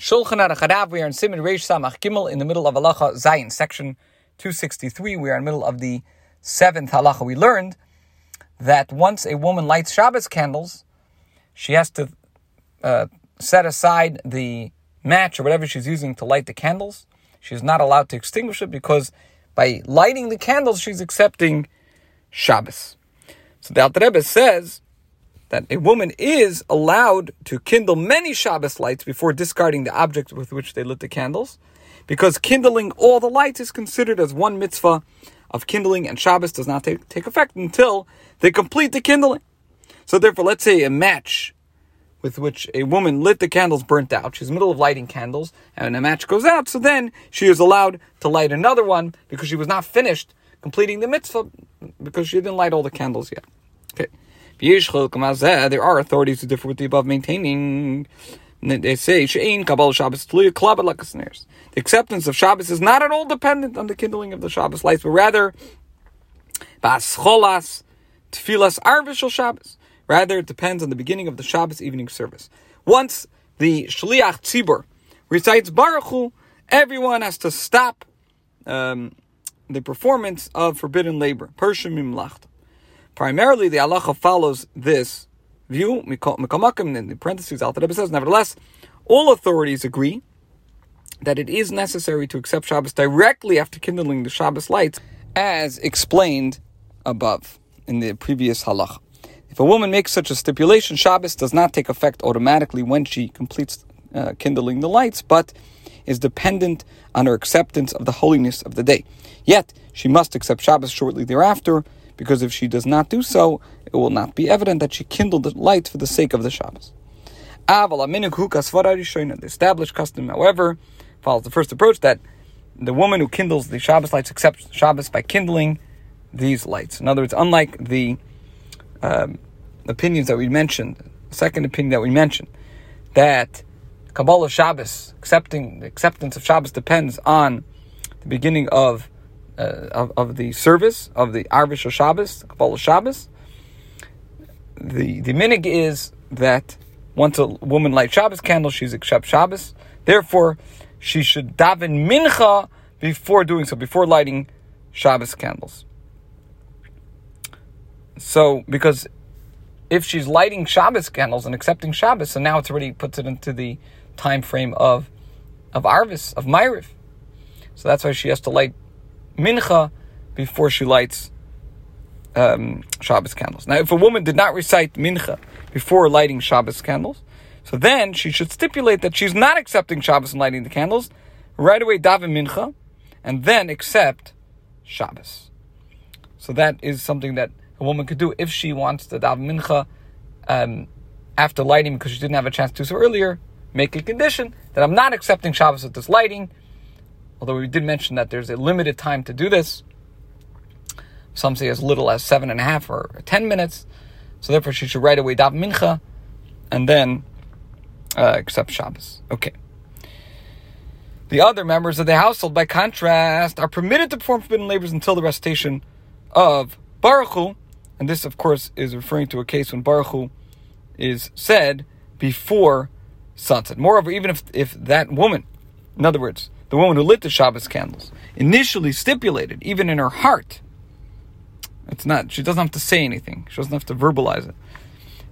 Shulchan Aruch. We are in Siman Reish Samach Gimel in the middle of Halacha Zayin, section 263. We are in the middle of the seventh halacha. We learned that once a woman lights Shabbos candles, she has to uh, set aside the match or whatever she's using to light the candles. She's not allowed to extinguish it because by lighting the candles, she's accepting Shabbos. So the Alter Rebbe says that a woman is allowed to kindle many Shabbos lights before discarding the object with which they lit the candles, because kindling all the lights is considered as one mitzvah of kindling, and Shabbos does not take, take effect until they complete the kindling. So therefore, let's say a match with which a woman lit the candles burnt out. She's in the middle of lighting candles, and a match goes out, so then she is allowed to light another one because she was not finished completing the mitzvah because she didn't light all the candles yet. Okay. There are authorities who differ with the above maintaining. They say Kabbalah Shabbos The acceptance of Shabbos is not at all dependent on the kindling of the Shabbos lights, but rather. Rather, it depends on the beginning of the Shabbos evening service. Once the Shliach Tzibur recites Baruch Hu, everyone has to stop um, the performance of forbidden labor. Primarily, the halacha follows this view. In the parentheses, Rebbe says, nevertheless, all authorities agree that it is necessary to accept Shabbos directly after kindling the Shabbos lights, as explained above in the previous halacha. If a woman makes such a stipulation, Shabbos does not take effect automatically when she completes uh, kindling the lights, but is dependent on her acceptance of the holiness of the day. Yet, she must accept Shabbos shortly thereafter, because if she does not do so, it will not be evident that she kindled the light for the sake of the Shabbos. The established custom, however, follows the first approach that the woman who kindles the Shabbos lights accepts Shabbos by kindling these lights. In other words, unlike the um, opinions that we mentioned, second opinion that we mentioned, that Kabbalah Shabbos, accepting the acceptance of Shabbos depends on the beginning of uh, of, of the service of the Arvish Shabbos, Kabbalah Shabbos. The the minhag is that once a woman lights Shabbos candles, she's accept Shabbos. Therefore, she should daven mincha before doing so, before lighting Shabbos candles. So, because if she's lighting Shabbos candles and accepting Shabbos, so now it's already puts it into the time frame of of Arvis, of Maariv. So that's why she has to light mincha before she lights um, Shabbos candles. Now, if a woman did not recite mincha before lighting Shabbos candles, so then she should stipulate that she's not accepting Shabbos and lighting the candles. Right away, daven mincha, and then accept Shabbos. So that is something that a woman could do if she wants to daven mincha um, after lighting because she didn't have a chance to do so earlier. Make a condition that I'm not accepting Shabbos at this lighting, although we did mention that there's a limited time to do this. Some say as little as seven and a half or ten minutes. So therefore, she should right away daven mincha and then uh, accept Shabbos. Okay. The other members of the household, by contrast, are permitted to perform forbidden labors until the recitation of Baruch Hu, and this, of course, is referring to a case when Baruch Hu is said before sunset. Moreover, even if, if that woman, in other words, the woman who lit the Shabbos candles, initially stipulated, even in her heart, it's not, she doesn't have to say anything, she doesn't have to verbalize it.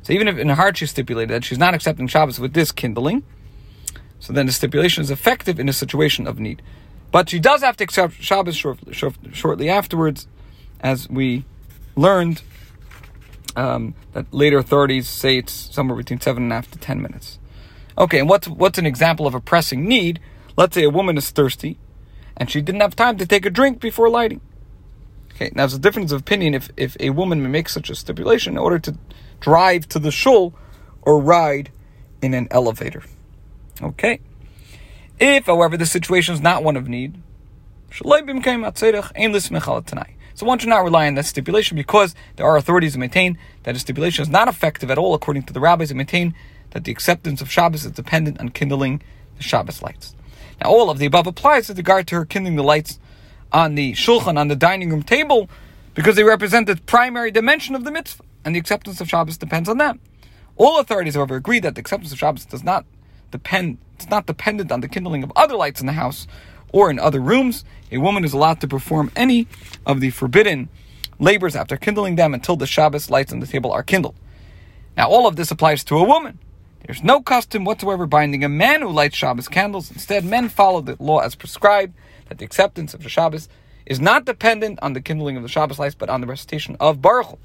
So even if in her heart she stipulated that she's not accepting Shabbos with this kindling, so then the stipulation is effective in a situation of need. But she does have to accept Shabbos short, short, shortly afterwards, as we learned um, that later authorities say it's somewhere between seven and a half to ten minutes. Okay, and what's what's an example of a pressing need? Let's say a woman is thirsty and she didn't have time to take a drink before lighting. Okay, now there's a difference of opinion if, if a woman may make such a stipulation in order to drive to the shul or ride in an elevator. Okay. If, however, the situation is not one of need, so one should not rely on that stipulation because there are authorities who maintain that a stipulation is not effective at all according to the rabbis who maintain that the acceptance of Shabbos is dependent on kindling the Shabbos lights. Now, all of the above applies with regard to her kindling the lights on the shulchan, on the dining room table, because they represent the primary dimension of the mitzvah, and the acceptance of Shabbos depends on them. All authorities, however, agree that the acceptance of Shabbos does not depend it's not dependent on the kindling of other lights in the house or in other rooms. A woman is allowed to perform any of the forbidden labors after kindling them until the Shabbos lights on the table are kindled. Now, all of this applies to a woman. There's no custom whatsoever binding a man who lights Shabbos candles. Instead, men follow the law as prescribed, that the acceptance of the Shabbos is not dependent on the kindling of the Shabbos lights, but on the recitation of Baruch.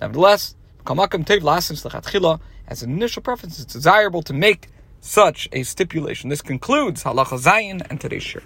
Nevertheless, as an initial preference, it's desirable to make such a stipulation. This concludes Halacha Zayin and today's shiur.